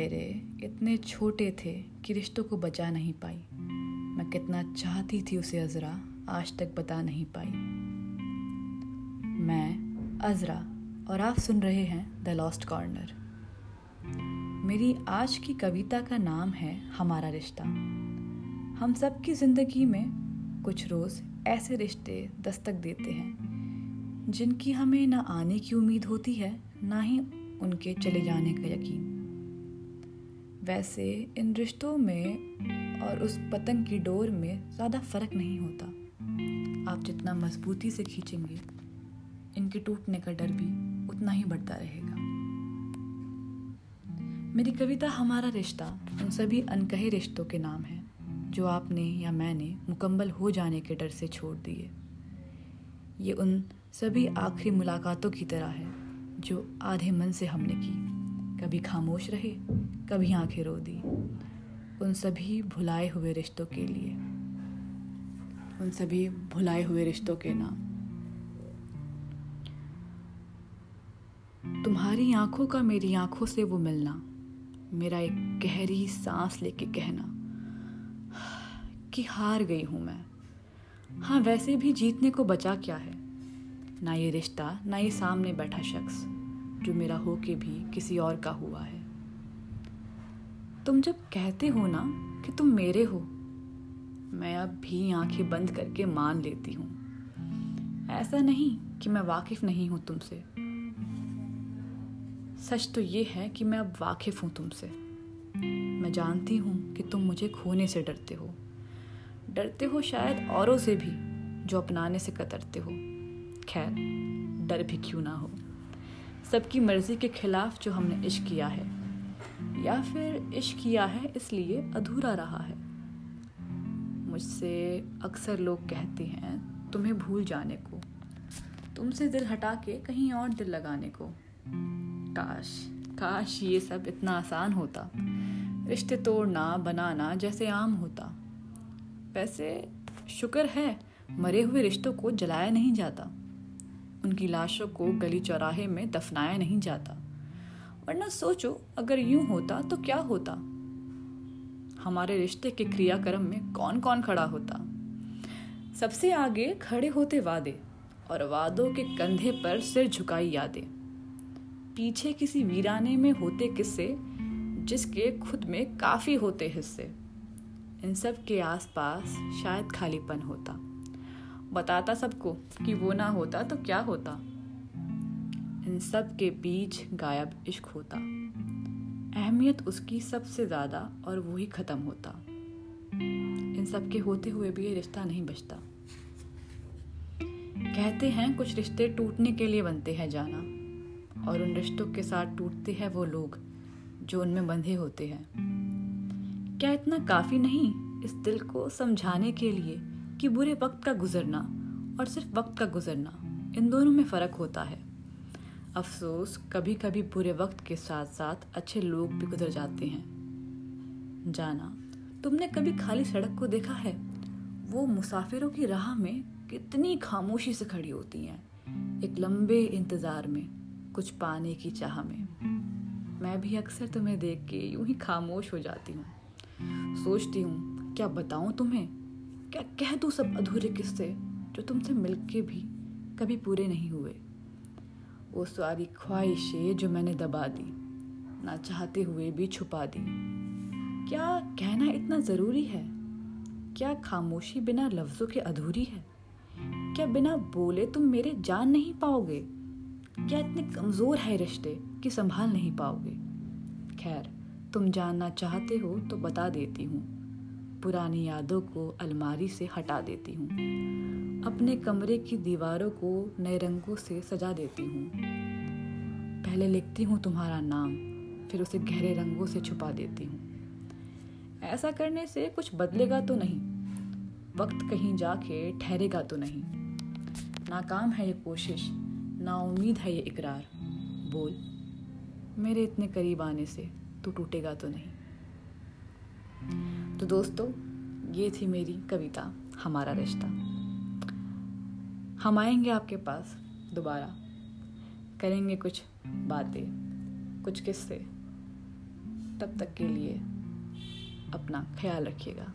दायरे इतने छोटे थे कि रिश्तों को बचा नहीं पाई। मैं कितना चाहती थी उसे अजरा आज तक बता नहीं पाई। मैं, अजरा, और आप सुन रहे हैं द लॉस्ट कॉर्नर मेरी आज की कविता का नाम है हमारा रिश्ता। हम सब की ज़िंदगी में कुछ रोज़ ऐसे रिश्ते दस्तक देते हैं, जिनकी हमें ना आने की उम्मीद होती है, ना ही उनके चले जाने का यकीन। वैसे इन रिश्तों में और उस पतंग की डोर में ज़्यादा फ़र्क नहीं होता। आप जितना मजबूती से खींचेंगे, इनके टूटने का डर भी उतना ही बढ़ता रहेगा। मेरी कविता हमारा रिश्ता, उन सभी अनकहे रिश्तों के नाम है, जो आपने या मैंने मुकम्मल हो जाने के डर से छोड़ दिए। ये उन सभी आखिरी मुलाकातों की तरह है, जो आधे मन से हमने की। कभी खामोश रहे, कभी आँखें रो दी। उन सभी भुलाए हुए रिश्तों के लिए, उन सभी भुलाए हुए रिश्तों के नाम। तुम्हारी आँखों का मेरी आँखों से वो मिलना, मेरा एक गहरी सांस लेके कहना कि हार गई हूँ मैं। हाँ वैसे भी जीतने को बचा क्या है? ना ये रिश्ता, ना ये सामने बैठा शख्स। जो मेरा हो के भी किसी और का हुआ है। तुम जब कहते हो ना कि तुम मेरे हो, मैं अब भी आँखें बंद करके मान लेती हूँ। ऐसा नहीं कि मैं वाकिफ नहीं हूँ तुमसे। सच तो ये है कि मैं अब वाकिफ हूँ तुमसे। मैं जानती हूँ कि तुम मुझे खोने से डरते हो। डरते हो शायद औरों से भी, जो अपनाने से कतरते हो। खैर, डर भी क्यों ना हो। सबकी मर्ज़ी के खिलाफ जो हमने इश्क किया है। या फिर इश्क किया है, इसलिए अधूरा रहा है। मुझसे अक्सर लोग कहते हैं, तुम्हें भूल जाने को। तुमसे दिल हटा के कहीं और दिल लगाने को। काश काश ये सब इतना आसान होता। रिश्ते तोड़ना, बनाना जैसे आम होता। वैसे शुक्र है, मरे हुए रिश्तों को जलाया नहीं जाता। उनकी लाशों को गली चौराहे में दफनाया नहीं जाता। वरना सोचो, अगर यूँ होता तो क्या होता? हमारे रिश्ते के क्रियाक्रम में कौन कौन खड़ा होता? सबसे आगे खड़े होते वादे और वादों के कंधे पर सिर झुकाई यादें। पीछे किसी वीराने में होते किस्से, जिसके खुद में काफ़ी होते हिस्से। इन सब के आसपास शायद खालीपन होता। बताता सबको कि वो ना होता तो क्या होता। इन सब के बीच गायब इश्क होता। अहमियत उसकी सबसे ज़्यादा और वो ही ख़त्म होता। इन सब के होते हुए भी ये रिश्ता नहीं बचता। कहते हैं, कुछ रिश्ते टूटने के लिए बनते हैं जाना, और उन रिश्तों के साथ टूटते हैं वो लोग, जो उनमें बंधे होते हैं। क्या इतना काफ़ी नहीं? इस दिल को समझाने के लिए कि बुरे वक्त का गुजरना और सिर्फ़ वक्त का गुजरना, इन दोनों में फ़र्क होता है। अफसोस कभी कभी बुरे वक्त के साथ साथ अच्छे लोग भी गुजर जाते हैं। जाना, तुमने कभी खाली सड़क को देखा है? वो मुसाफिरों की राह में कितनी खामोशी से खड़ी होती हैं, एक लंबे इंतज़ार में, कुछ पाने की चाह में। मैं भी अक्सर तुम्हें देख के यूँ ही खामोश हो जाती हूँ। सोचती हूँ, क्या बताऊँ तुम्हें? क्या कह दूँ सब अधूरे किस्से, जो तुमसे मिलके भी कभी पूरे नहीं हुए। वो सारी ख्वाहिशें जो मैंने दबा दी, ना चाहते हुए भी छुपा दी। क्या कहना इतना ज़रूरी है? क्या खामोशी बिना लफ्ज़ों के अधूरी है? क्या बिना बोले तुम मेरे जान नहीं पाओगे? क्या इतने कमज़ोर है रिश्ते कि संभाल नहीं पाओगे? खैर, तुम जानना चाहते हो तो बता देती हूँ। पुरानी यादों को अलमारी से हटा देती हूँ। अपने कमरे की दीवारों को नए रंगों से सजा देती हूँ। पहले लिखती हूँ तुम्हारा नाम, फिर उसे गहरे रंगों से छुपा देती हूँ। ऐसा करने से कुछ बदलेगा तो नहीं। वक्त कहीं जाके ठहरेगा तो नहीं। नाकाम है ये कोशिश, ना उम्मीद है ये इकरार। बोल, मेरे इतने करीब आने से तू टूटेगा तो नहीं। तो दोस्तों, ये थी मेरी कविता, हमारा रिश्ता। हम आएँगे आपके पास दोबारा। करेंगे कुछ बातें, कुछ किस्से। तब तक के लिए अपना ख्याल रखिएगा।